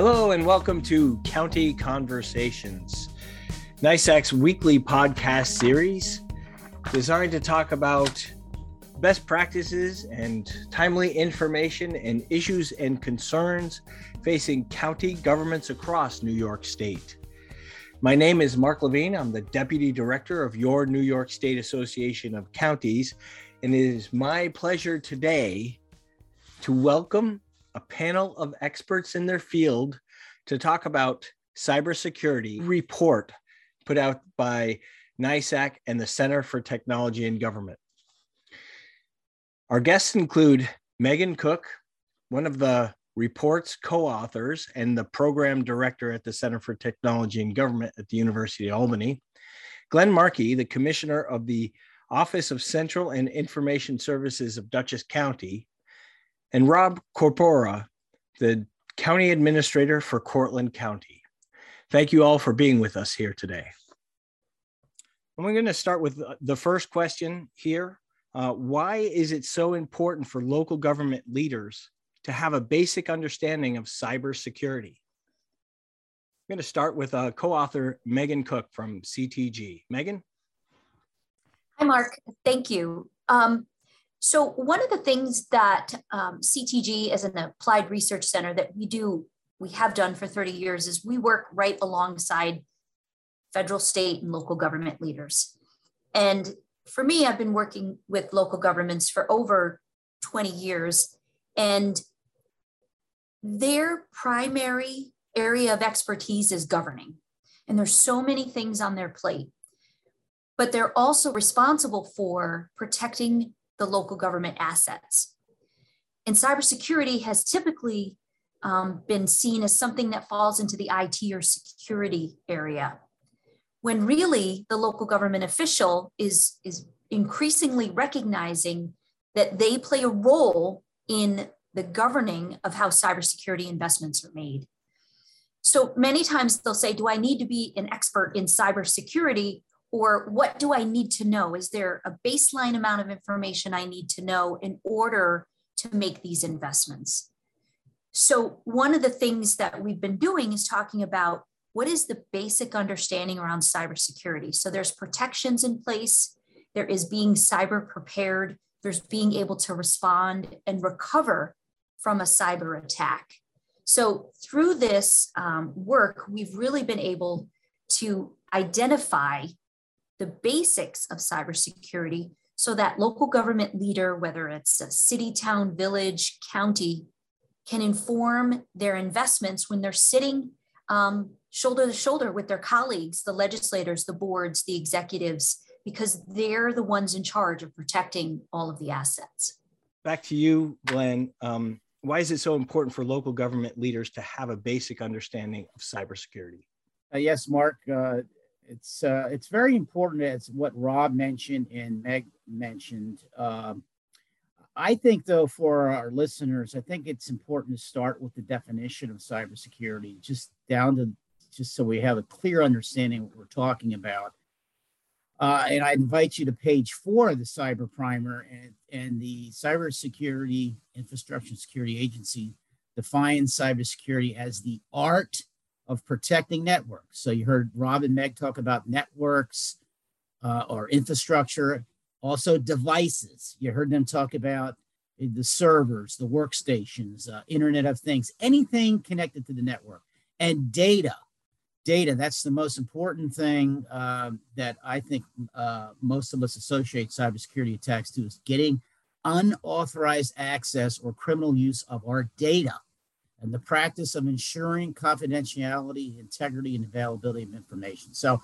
Hello and welcome to County Conversations, NYSAC's weekly podcast series designed to talk about best practices and timely information and issues and concerns facing county governments across New York State. My name is Mark Levine. I'm the Deputy Director of your New York State Association of Counties, and it is my pleasure today to welcome a panel of experts in their field to talk about cybersecurity report put out by NYSAC and the Center for Technology and Government. Our guests include Meghan Cook, one of the report's co-authors and the program director at the Center for Technology and Government at the University of Albany, Glenn Marchi, the commissioner of the Office of Central and Information Services of Dutchess County, and Rob Corpora, the county administrator for Cortland County. Thank you all for being with us here today. And we're going to start with the first question here. Uh, why is it so important for local government leaders to have a basic understanding of cybersecurity? I'm going to start with uh, co-author Meghan Cook from CTG. Meghan? Hi, Mark. Thank you. Um, so one of the things that um, CTG as an applied research center that we do, we have done for 30 years is we work right alongside federal, state, and local government leaders. And for me, I've been working with local governments for over 20 years, and their primary area of expertise is governing. And there's so many things on their plate, but they're also responsible for protecting the local government assets. And cybersecurity has typically um, been seen as something that falls into the IT or security area, when really the local government official is, is increasingly recognizing that they play a role in the governing of how cybersecurity investments are made. So many times they'll say, Do I need to be an expert in cybersecurity? Or what do I need to know? Is there a baseline amount of information I need to know in order to make these investments? So, one of the things that we've been doing is talking about what is the basic understanding around cybersecurity. So, there's protections in place, there is being cyber prepared, there's being able to respond and recover from a cyber attack. So, through this um, work, we've really been able to identify the basics of cybersecurity so that local government leader, whether it's a city, town, village, county, can inform their investments when they're sitting um, shoulder to shoulder with their colleagues, the legislators, the boards, the executives, because they're the ones in charge of protecting all of the assets. Back to you, Glenn. Um, why is it so important for local government leaders to have a basic understanding of cybersecurity? Uh, yes, Mark. Uh, it's uh, it's very important as what Rob mentioned and Meg mentioned. Um, I think though for our listeners, I think it's important to start with the definition of cybersecurity, just down to just so we have a clear understanding what we're talking about. Uh, and I invite you to page four of the Cyber Primer, and, and the Cybersecurity Infrastructure Security Agency defines cybersecurity as the art of protecting networks. So you heard Rob and Meg talk about networks uh, or infrastructure, also devices. You heard them talk about the servers, the workstations, uh, Internet of Things, anything connected to the network, and data. Data, that's the most important thing uh, that I think uh, most of us associate cybersecurity attacks to is getting unauthorized access or criminal use of our data and the practice of ensuring confidentiality, integrity, and availability of information. So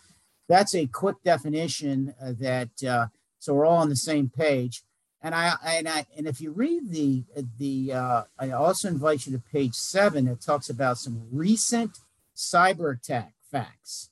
that's a quick definition uh, that uh, so we're all on the same page. And I and I and if you read the the uh, I also invite you to page seven. It talks about some recent cyber attack facts.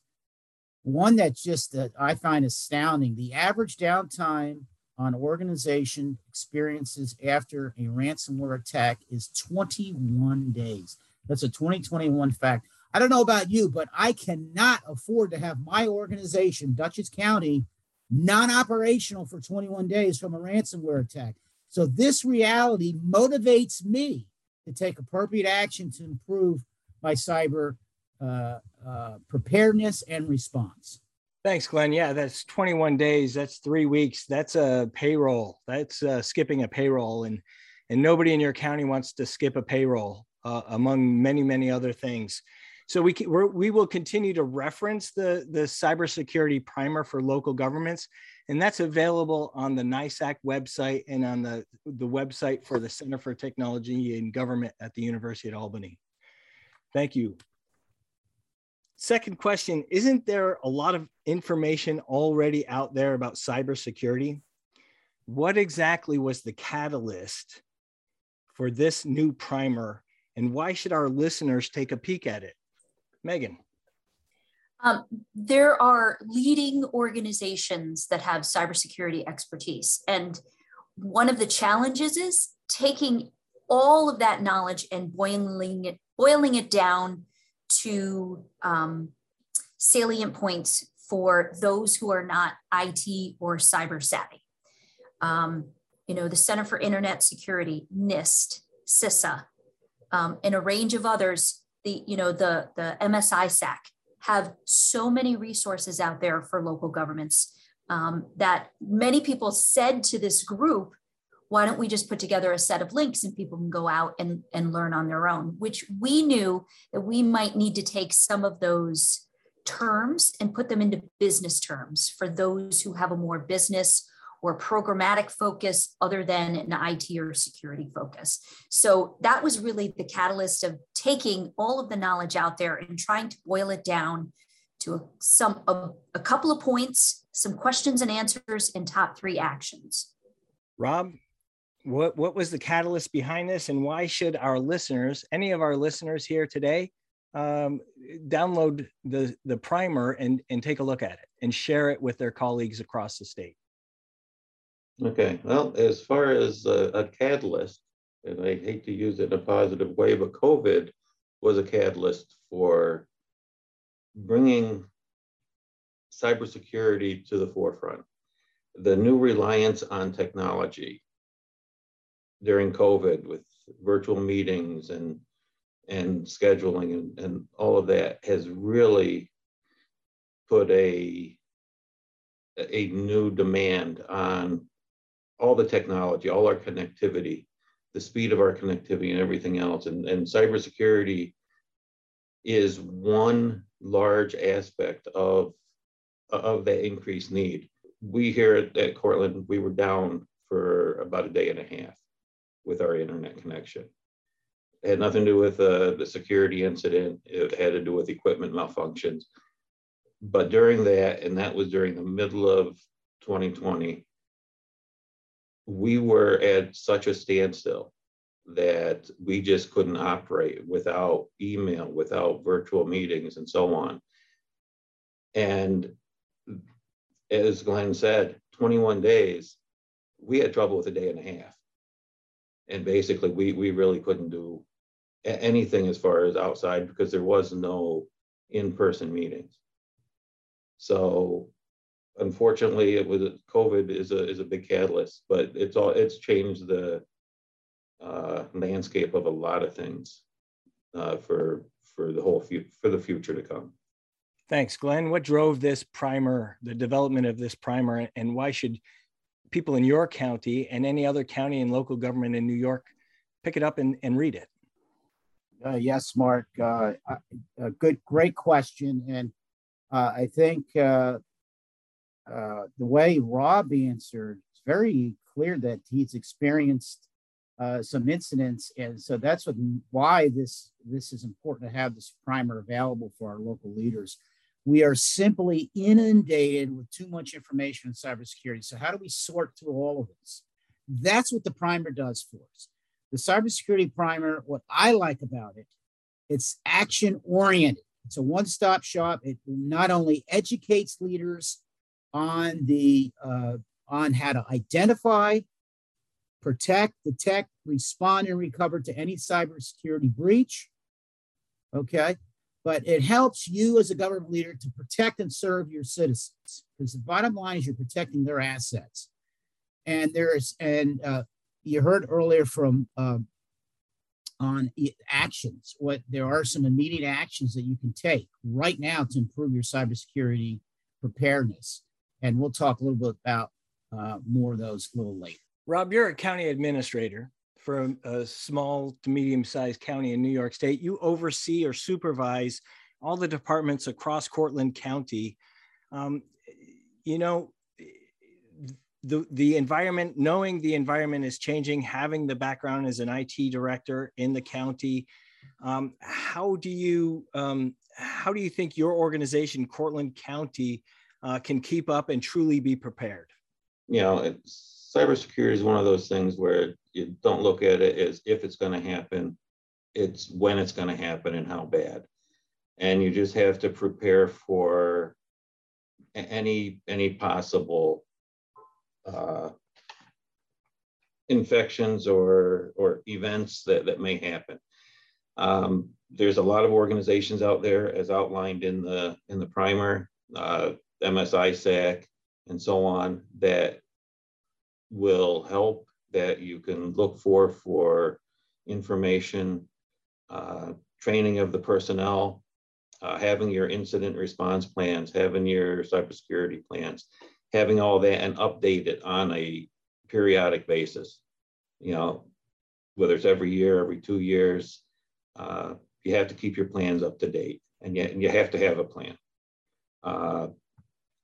One that just uh, I find astounding: the average downtime on organization experiences after a ransomware attack is 21 days. That's a 2021 fact. I don't know about you, but I cannot afford to have my organization, Dutchess County, non operational for 21 days from a ransomware attack. So, this reality motivates me to take appropriate action to improve my cyber uh, uh, preparedness and response. Thanks, Glenn. Yeah, that's 21 days. That's three weeks. That's a payroll. That's uh, skipping a payroll, and and nobody in your county wants to skip a payroll, uh, among many many other things. So we we're, we will continue to reference the the cybersecurity primer for local governments, and that's available on the NYSAC website and on the the website for the Center for Technology and Government at the University of Albany. Thank you. Second question, isn't there a lot of information already out there about cybersecurity? What exactly was the catalyst for this new primer and why should our listeners take a peek at it? Meghan. Um, there are leading organizations that have cybersecurity expertise. And one of the challenges is taking all of that knowledge and boiling it, boiling it down to um, salient points for those who are not IT or cyber savvy. Um, you know, the Center for Internet Security, NIST, CISA, um, and a range of others, the, you know, the, the MSISAC have so many resources out there for local governments um, that many people said to this group, why don't we just put together a set of links and people can go out and, and learn on their own, which we knew that we might need to take some of those terms and put them into business terms for those who have a more business or programmatic focus other than an IT or security focus. So that was really the catalyst of taking all of the knowledge out there and trying to boil it down to a, some a, a couple of points, some questions and answers, and top three actions. Rob, what what was the catalyst behind this and why should our listeners any of our listeners here today um, download the the primer and and take a look at it and share it with their colleagues across the state? Okay well as far as a, a catalyst and i hate to use it in a positive way but covid was a catalyst for bringing cybersecurity to the forefront. The new reliance on technology during COVID with virtual meetings and and scheduling and, and all of that has really put a a new demand on all the technology, all our connectivity, the speed of our connectivity and everything else. And, and cybersecurity is one large aspect of, of that increased need. We here at, at Cortland, we were down for about a day and a half with our internet connection. It had nothing to do with uh, the security incident. It had to do with equipment malfunctions. But during that, and that was during the middle of 2020, we were at such a standstill that we just couldn't operate without email, without virtual meetings, and so on. And as Glenn said, 21 days, we had trouble with a day and a half and basically we we really couldn't do anything as far as outside because there was no in-person meetings. So unfortunately it was covid is a is a big catalyst but it's all it's changed the uh, landscape of a lot of things uh, for for the whole fu- for the future to come. Thanks glenn. What drove this primer the development of this primer and why should people in your county and any other county and local government in New York pick it up and, and read it? Uh, yes, Mark. Uh, a good, great question. And uh, I think uh, uh, the way Rob answered, it's very clear that he's experienced uh, some incidents, and so that's what, why this this is important to have this primer available for our local leaders. We are simply inundated with too much information in cybersecurity. So, how do we sort through all of this? That's what the primer does for us. The cybersecurity primer, what I like about it, it's action oriented. It's a one stop shop. It not only educates leaders on the uh, on how to identify, protect, detect, respond, and recover to any cybersecurity breach. Okay, but it helps you as a government leader to protect and serve your citizens because the bottom line is you're protecting their assets and there's and uh, you heard earlier from um, on actions. What there are some immediate actions that you can take right now to improve your cybersecurity preparedness, and we'll talk a little bit about uh, more of those a little later. Rob, you're a county administrator for a, a small to medium-sized county in New York State. You oversee or supervise all the departments across Cortland County. Um, you know, the the environment, knowing the environment is changing, having the background as an IT director in the county, um, how do you um, how do you think your organization, Cortland County, uh, can keep up and truly be prepared? You know, cybersecurity is one of those things where you don't look at it as if it's going to happen; it's when it's going to happen and how bad. And you just have to prepare for any any possible uh, infections or or events that, that may happen. Um, there's a lot of organizations out there, as outlined in the in the primer, uh, MSISAC, and so on, that will help. That you can look for for information, uh, training of the personnel, uh, having your incident response plans, having your cybersecurity plans, having all that and update it on a periodic basis. You know, whether it's every year, every two years, uh, you have to keep your plans up to date, and yet you have to have a plan. Uh,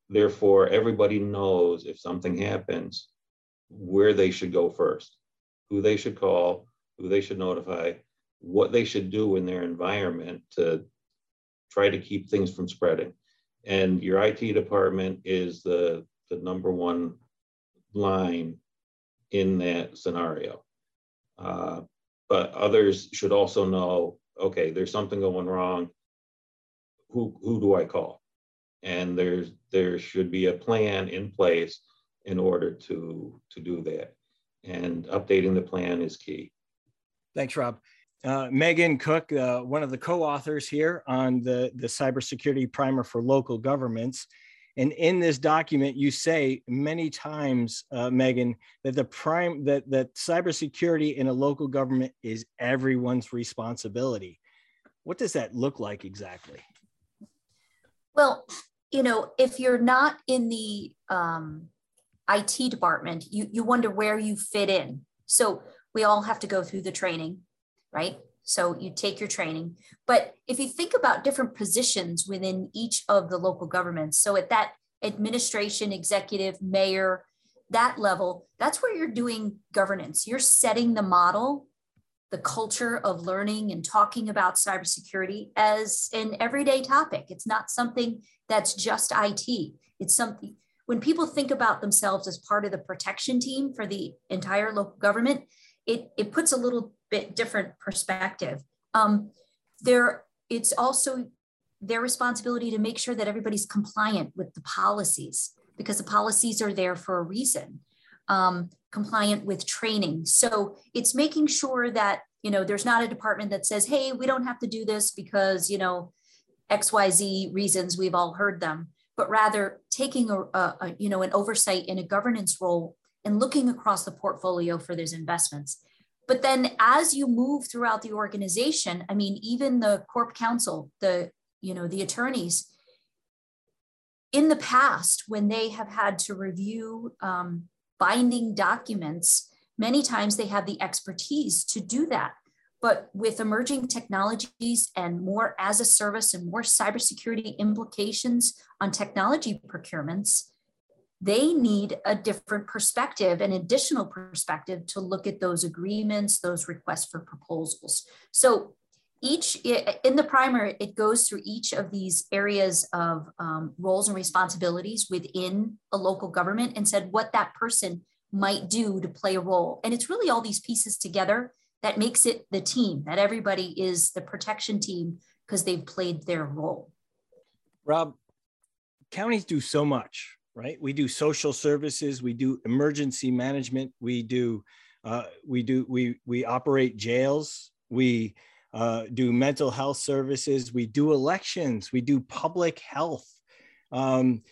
therefore, everybody knows if something happens, where they should go first, who they should call, who they should notify, what they should do in their environment to try to keep things from spreading. And your IT department is the the number one line in that scenario. Uh, but others should also know, okay, there's something going wrong. Who, who do I call? And there's there should be a plan in place in order to to do that. And updating the plan is key. Thanks, Rob. Uh, Meghan Cook, uh, one of the co-authors here on the, the cybersecurity primer for local governments, and in this document, you say many times, uh, Meghan, that the prime that that cybersecurity in a local government is everyone's responsibility. What does that look like exactly? Well, you know, if you're not in the um, IT department, you you wonder where you fit in. So we all have to go through the training, right? So you take your training. But if you think about different positions within each of the local governments, so at that administration, executive, mayor, that level, that's where you're doing governance. You're setting the model, the culture of learning and talking about cybersecurity as an everyday topic. It's not something that's just IT. It's something when people think about themselves as part of the protection team for the entire local government, it, it puts a little bit different perspective. Um, there, it's also their responsibility to make sure that everybody's compliant with the policies because the policies are there for a reason. Um, compliant with training. So it's making sure that you know there's not a department that says, "Hey, we don't have to do this because you know X, Y, Z reasons." We've all heard them, but rather taking a, a, a you know an oversight in a governance role and looking across the portfolio for those investments. But then as you move throughout the organization, I mean, even the corp counsel, the, you know, the attorneys, in the past, when they have had to review um, binding documents, many times they have the expertise to do that. But with emerging technologies and more as a service and more cybersecurity implications on technology procurements, they need a different perspective, an additional perspective to look at those agreements, those requests for proposals. So each in the primer, it goes through each of these areas of um, roles and responsibilities within a local government and said what that person might do to play a role. And it's really all these pieces together that makes it the team, that everybody is the protection team because they've played their role. Rob, counties do so much right? We do social services, we do emergency management, we do uh, we do we we operate jails, we uh, do mental health services, we do elections, we do public health. Um,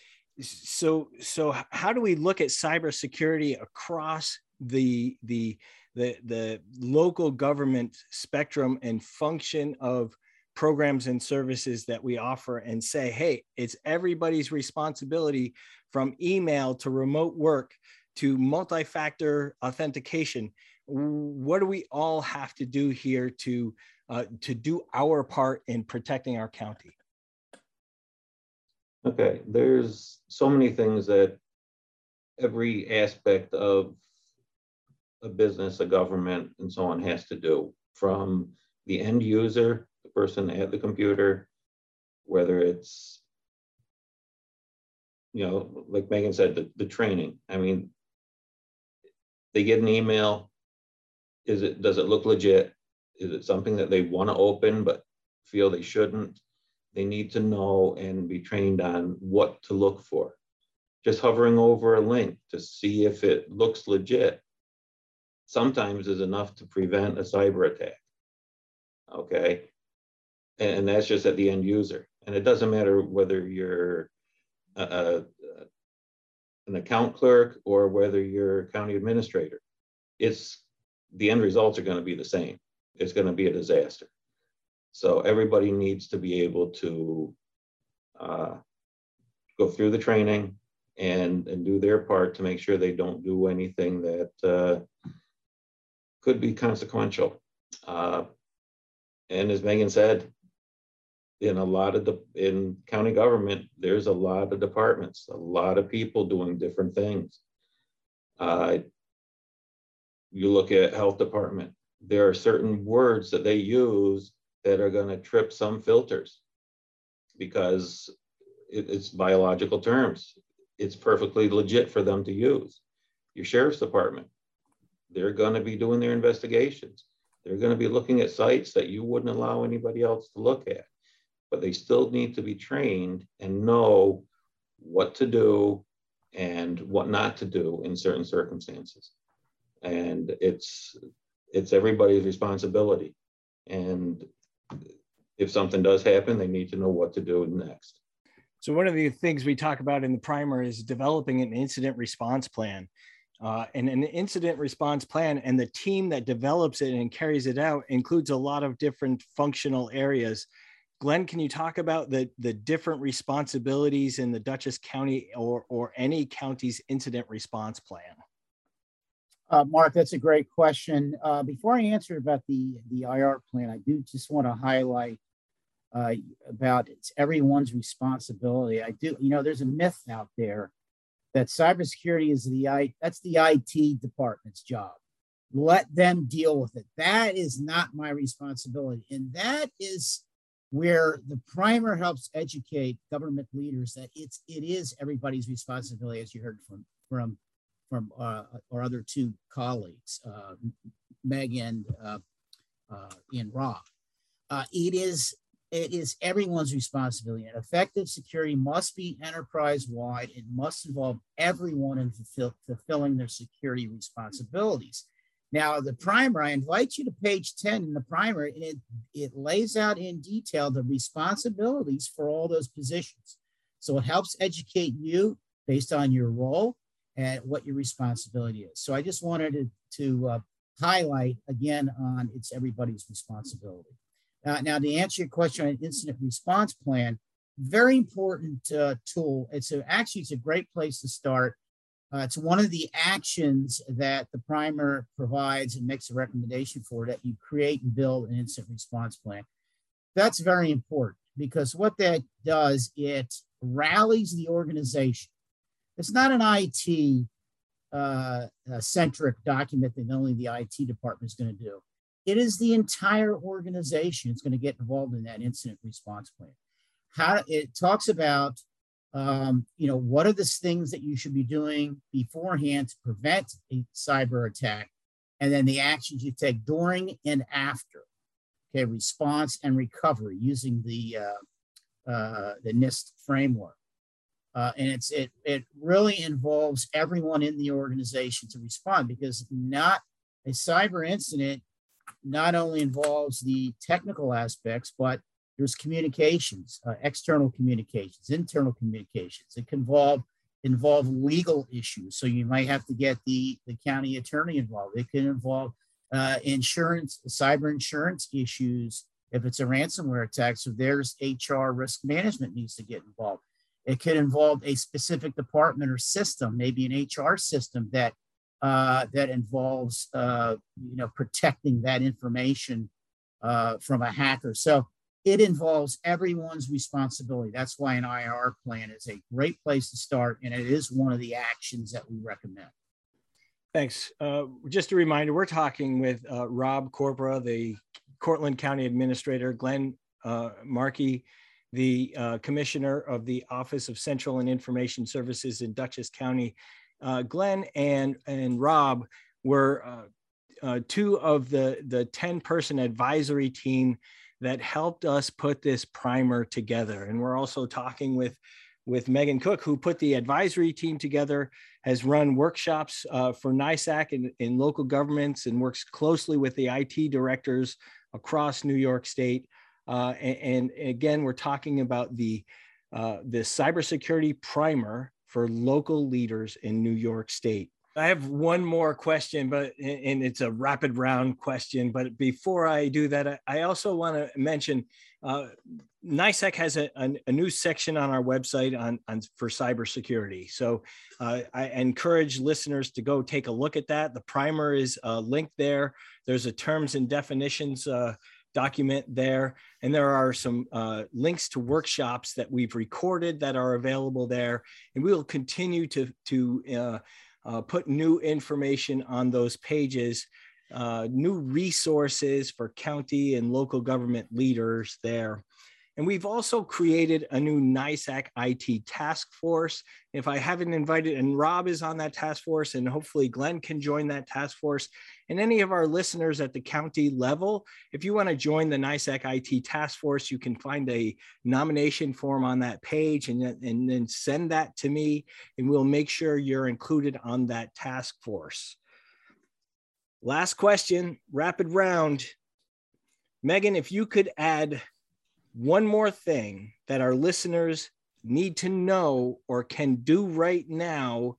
so so how do we look at cybersecurity across the the the the local government spectrum and function of programs and services that we offer and say hey it's everybody's responsibility from email to remote work to multi-factor authentication. What do we all have to do here to uh, to do our part in protecting our county? Okay there's so many things that every aspect of a business, a government, and so on has to do from the end user, the person at the computer, whether it's, you know, like Meghan said, the, the training. I mean, they get an email. Is it, does it look legit? Is it something that they want to open but feel they shouldn't? They need to know and be trained on what to look for just hovering over a link to see if it looks legit sometimes is enough to prevent a cyber attack. Okay. And, that's just at the end user. And it doesn't matter whether you're an account clerk or whether you're a county administrator. It's the end results are going to be the same. It's going to be a disaster. So everybody needs to be able to uh, go through the training, and and do their part to make sure they don't do anything that uh, could be consequential. Uh, and as Meghan said, in a lot of the in county government, there's a lot of departments, a lot of people doing different things. Uh, you look at health department, there are certain words that they use that are going to trip some filters because it, it's biological terms it's perfectly legit for them to use. Your sheriff's department, they're going to be doing their investigations. They're going to be looking at sites that you wouldn't allow anybody else to look at. But they still need to be trained and know what to do and what not to do in certain circumstances. And it's it's everybody's responsibility. And if something does happen, they need to know what to do next. So one of the things we talk about in the primer is developing an incident response plan. Uh, and an incident response plan and the team that develops it and carries it out includes a lot of different functional areas. Glenn, can you talk about the, the different responsibilities in the Dutchess County or, or any county's incident response plan? Uh, Mark, that's a great question. Uh, before I answer about the, the IR plan, I do just want to highlight uh, about it's everyone's responsibility. I do, you know, there's a myth out there that cybersecurity is the I that's the IT department's job. Let them deal with it. That is not my responsibility, and that is where the primer helps educate government leaders that it's it is everybody's responsibility, as you heard from from from uh, our other two colleagues, uh, Meg and uh, uh, Rob. Uh, it is it is everyone's responsibility. And effective security must be enterprise wide. It must involve everyone in fulfill, fulfilling their security responsibilities. Now, the primer, I invite you to page 10 in the primer, and it, it lays out in detail the responsibilities for all those positions. So it helps educate you based on your role and what your responsibility is. So I just wanted to, to uh, highlight again on it's everybody's responsibility. Uh, now, to answer your question on incident response plan, very important uh, tool. It's a, actually it's a great place to start. Uh, it's one of the actions that the primer provides and makes a recommendation for that you create and build an incident response plan. That's very important because what that does, it rallies the organization. It's not an IT uh, centric document that only the IT department is going to do. It is the entire organization that's going to get involved in that incident response plan. How it talks about, um, you know, what are the things that you should be doing beforehand to prevent a cyber attack, and then the actions you take during and after. Okay, response and recovery using the uh, uh, the NIST framework. Uh, and it's it it really involves everyone in the organization to respond because not a cyber incident not only involves the technical aspects, but there's communications, uh, external communications, internal communications. It can involve involve legal issues. So you might have to get the, the county attorney involved. It can involve uh, insurance, cyber insurance issues. If it's a ransomware attack, so there's HR risk management needs to get involved. It could involve a specific department or system, maybe an HR system that uh, that involves uh, you know protecting that information uh, from a hacker. So it involves everyone's responsibility. That's why an IR plan is a great place to start, and it is one of the actions that we recommend. Thanks. Uh, just a reminder, we're talking with uh, Rob Corpora, the Cortland County Administrator, Glenn uh, Marchi, the Commissioner of the Office of Central and Information Services in Dutchess County. Uh, Glenn and, and Rob were uh, two of the, the 10 person advisory team that helped us put this primer together. And we're also talking with, with Meghan Cook, who put the advisory team together, has run workshops uh, for NYSAC in, in local governments and works closely with the IT directors across New York State. Uh, and, and, again, we're talking about the, uh, the cybersecurity primer for local leaders in New York State. I have one more question, but and it's a rapid round question. But before I do that, I also want to mention uh, has a, a, a, new section on our website on, on for cybersecurity. So uh, I encourage listeners to go take a look at that. The primer is uh, linked there. There's a terms and definitions uh, document there, and there are some uh, links to workshops that we've recorded that are available there. And we will continue to to uh, uh, put new information on those pages, uh, new resources for county and local government leaders there. And we've also created a new NYSAC IT task force. If I haven't invited, and Rob is on that task force, and hopefully Glenn can join that task force. And any of our listeners at the county level, if you want to join the NYSAC IT task force, you can find a nomination form on that page and, and then send that to me, and we'll make sure you're included on that task force. Last question, rapid round. Meghan, if you could add one more thing that our listeners need to know or can do right now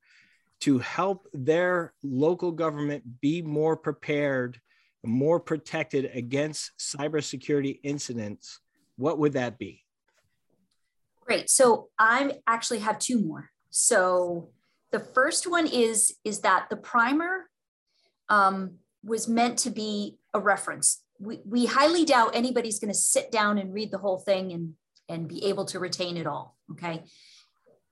to help their local government be more prepared, more protected against cybersecurity incidents, what would that be? Great. So I actually have two more. So the first one is is that the primer um, was meant to be a reference we, we highly doubt anybody's going to sit down and read the whole thing and, and be able to retain it all. Okay.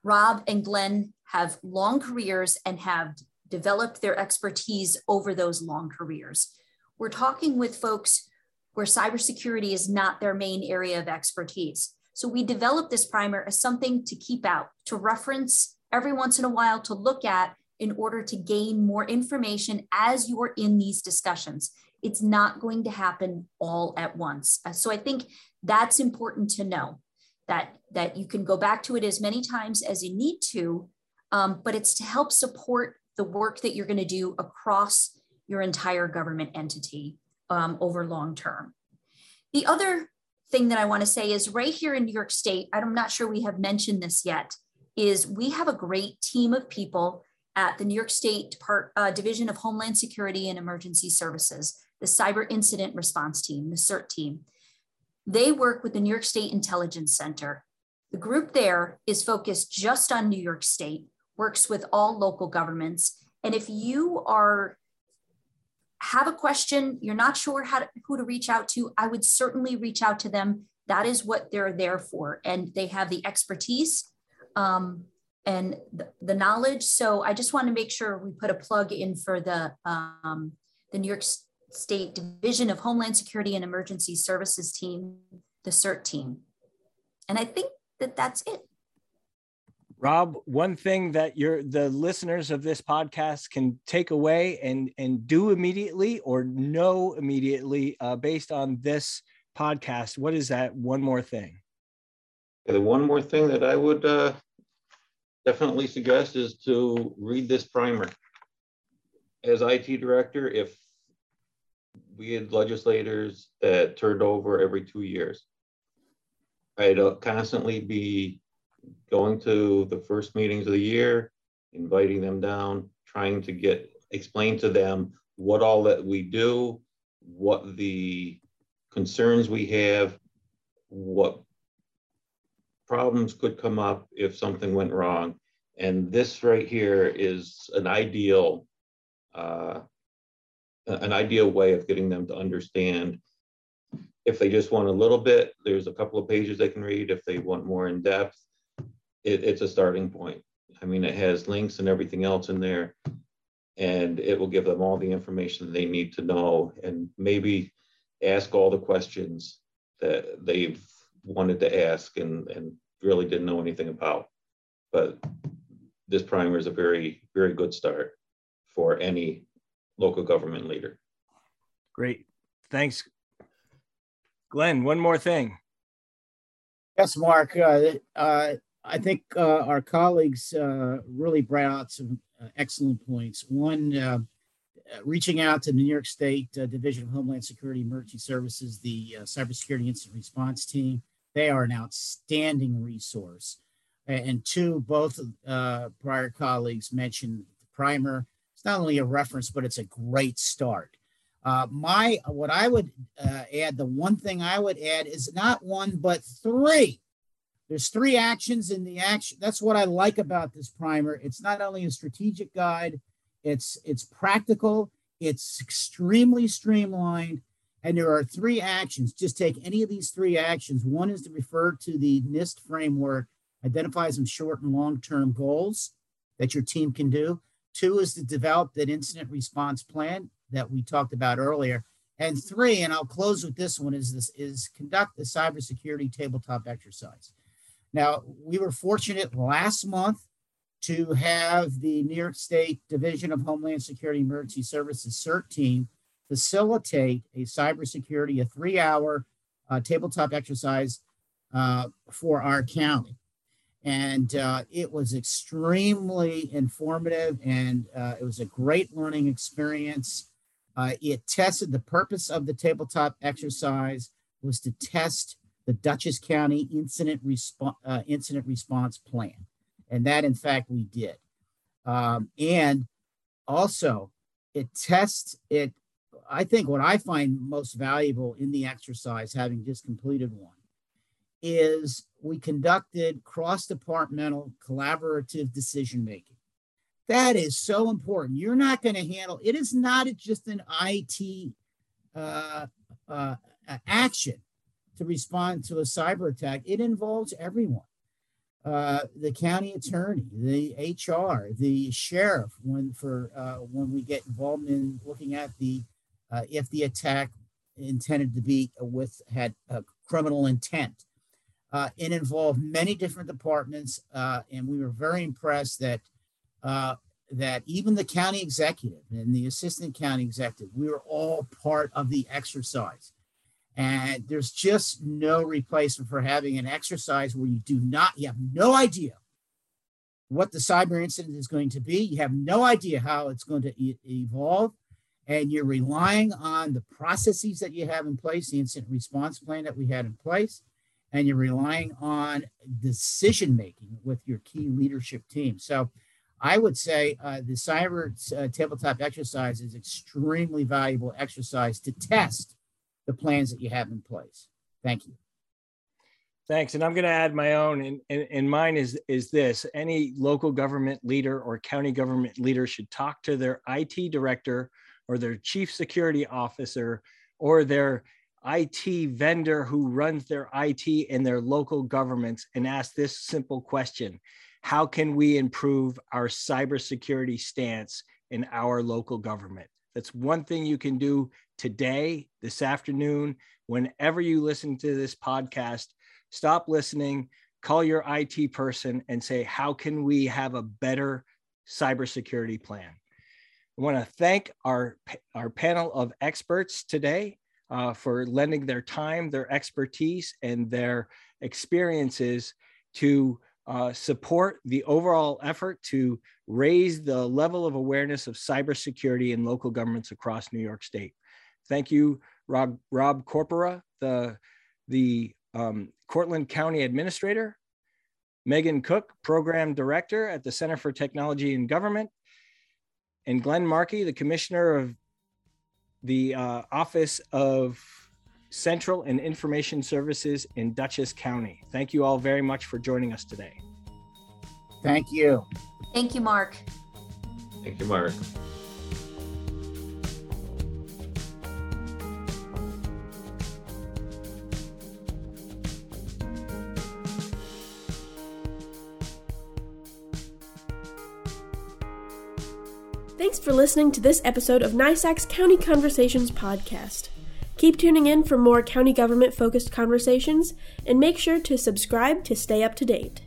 Rob and Glenn have long careers and have developed their expertise over those long careers. We're talking with folks where cybersecurity is not their main area of expertise. So we developed this primer as something to keep out, to reference every once in a while, to look at in order to gain more information as you're in these discussions. It's not going to happen all at once. Uh, so I think that's important to know that, that you can go back to it as many times as you need to, um, but it's to help support the work that you're going to do across your entire government entity um, over long term. The other thing that I want to say is right here in New York State, I'm not sure we have mentioned this yet, is we have a great team of people at the New York State Depart, uh, Division of Homeland Security and Emergency Services the Cyber Incident Response Team, the CERT team. They work with the New York State Intelligence Center. The group there is focused just on New York State, works with all local governments. And if you are have a question, you're not sure how to, who to reach out to, I would certainly reach out to them. That is what they're there for. And they have the expertise um, and the, the, knowledge. So I just want to make sure we put a plug in for the, um, the New York State Division of Homeland Security and Emergency Services team, the CERT team. And I think that that's it. Rob, one thing that your the listeners of this podcast can take away and and do immediately or know immediately uh, based on this podcast, what is that one more thing? The one more thing that I would uh, definitely suggest is to read this primer. As IT director, if we had legislators that turned over every two years. I'd uh, constantly be going to the first meetings of the year, inviting them down, trying to get, explain to them what all that we do, what the concerns we have, what problems could come up if something went wrong. And this right here is an ideal, uh, an ideal way of getting them to understand. If they just want a little bit, there's a couple of pages they can read. If they want more in depth, it, it's a starting point. I mean, it has links and everything else in there, and it will give them all the information they need to know and maybe ask all the questions that they've wanted to ask and, and really didn't know anything about. But this primer is a very, very good start for any local government leader. Great. Thanks. Glenn, one more thing. Yes, Mark. Uh, uh, I think uh, our colleagues uh, really brought out some uh, excellent points. One, uh, reaching out to the New York State Division of Homeland Security Emergency Services, the Cybersecurity Incident Response Team. They are an outstanding resource. And two, both prior colleagues mentioned the primer. Not only a reference, but it's a great start. Uh, my what I would uh, add, the one thing I would add is not one but three there's three actions in the action. That's what I like about this primer. It's not only a strategic guide, it's it's practical, it's extremely streamlined, and there are three actions. Just take any of these three actions. One is to refer to the NIST framework, identify some short and long-term goals that your team can do. Two is to develop that incident response plan that we talked about earlier. And three, and I'll close with this one, is this is conduct a cybersecurity tabletop exercise. Now, we were fortunate last month to have the New York State Division of Homeland Security Emergency Services CERT team facilitate a cybersecurity, a three hour uh, tabletop exercise uh, for our county. And uh, it was extremely informative and uh, it was a great learning experience. Uh, it tested the purpose of the tabletop exercise was to test the Dutchess County Incident, Resp- uh, Incident Response Plan. And that, in fact, we did. Um, and also, it tests it. I think what I find most valuable in the exercise, having just completed one, is we conducted cross departmental collaborative decision making. That is so important. You're not going to handle it, is not just an IT uh, uh, action to respond to a cyber attack, it involves everyone. Uh, the county attorney, the HR, the sheriff, when for uh, when we get involved in looking at the uh, if the attack intended to be with had a criminal intent. Uh, it involved many different departments, uh, and we were very impressed that uh, that even the county executive and the assistant county executive, we were all part of the exercise. And there's just no replacement for having an exercise where you do not, you have no idea what the cyber incident is going to be. You have no idea how it's going to e- evolve. And you're relying on the processes that you have in place, the incident response plan that we had in place, and you're relying on decision making with your key leadership team. So I would say uh, the cyber uh, tabletop exercise is extremely valuable exercise to test the plans that you have in place. Thank you. Thanks. And I'm going to add my own, and, and, and, mine is, is this any local government leader or county government leader should talk to their IT director or their chief security officer or their IT vendor who runs their IT in their local governments and ask this simple question How can we improve our cybersecurity stance in our local government? That's one thing you can do today, this afternoon, whenever you listen to this podcast, stop listening, call your IT person and say, how can we have a better cybersecurity plan? I want to thank our, our panel of experts today uh, for lending their time, their expertise, and their experiences to uh, support the overall effort to raise the level of awareness of cybersecurity in local governments across New York State. Thank you, Rob, Rob Corpora, the, the um, Cortland County Administrator, Meghan Cook, Program Director at the Center for Technology and Government, and Glenn Marchi, the Commissioner of the uh, Office of Central and Information Services in Dutchess County. Thank you all very much for joining us today. Thank you. Thank you, Mark. Thank you, Mark. For listening to this episode of NYSAC's County Conversations podcast. Keep tuning in for more county government focused conversations and make sure to subscribe to stay up to date.